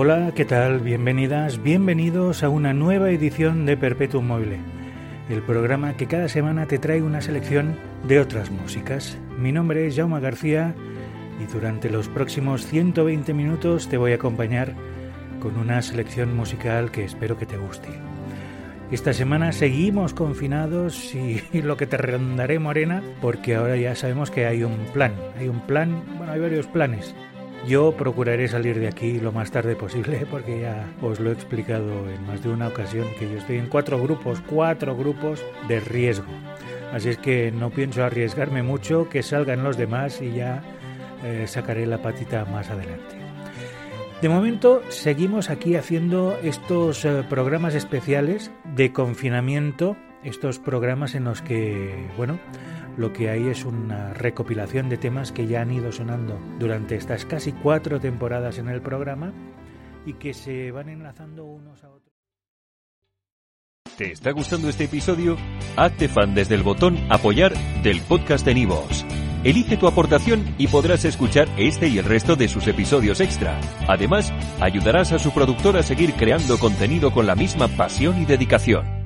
Hola, ¿qué tal? Bienvenidas, bienvenidos a una nueva edición de Perpetuum Mobile, el programa que cada semana te trae una selección de otras músicas. Mi nombre es Jaume García y durante los próximos 120 minutos te voy a acompañar con una selección musical que espero que te guste. Esta semana seguimos confinados y, lo que te rondaré morena porque ahora ya sabemos que hay un plan, hay un plan, bueno, hay varios planes yo procuraré salir de aquí lo más tarde posible porque ya os lo he explicado en más de una ocasión que yo estoy en cuatro grupos, cuatro grupos de riesgo. Así es que no pienso arriesgarme mucho, que salgan los demás y ya eh, sacaré la patita más adelante. De momento seguimos aquí haciendo estos eh, programas especiales de confinamiento, estos programas en los que, bueno, lo que hay es una recopilación de temas que ya han ido sonando durante estas casi cuatro temporadas en el programa y que se van enlazando unos a otros. ¿Te está gustando este episodio? Hazte fan desde el botón apoyar del podcast de Nivos. Elige tu aportación y podrás escuchar este y el resto de sus episodios extra. Además, ayudarás a su productor a seguir creando contenido con la misma pasión y dedicación.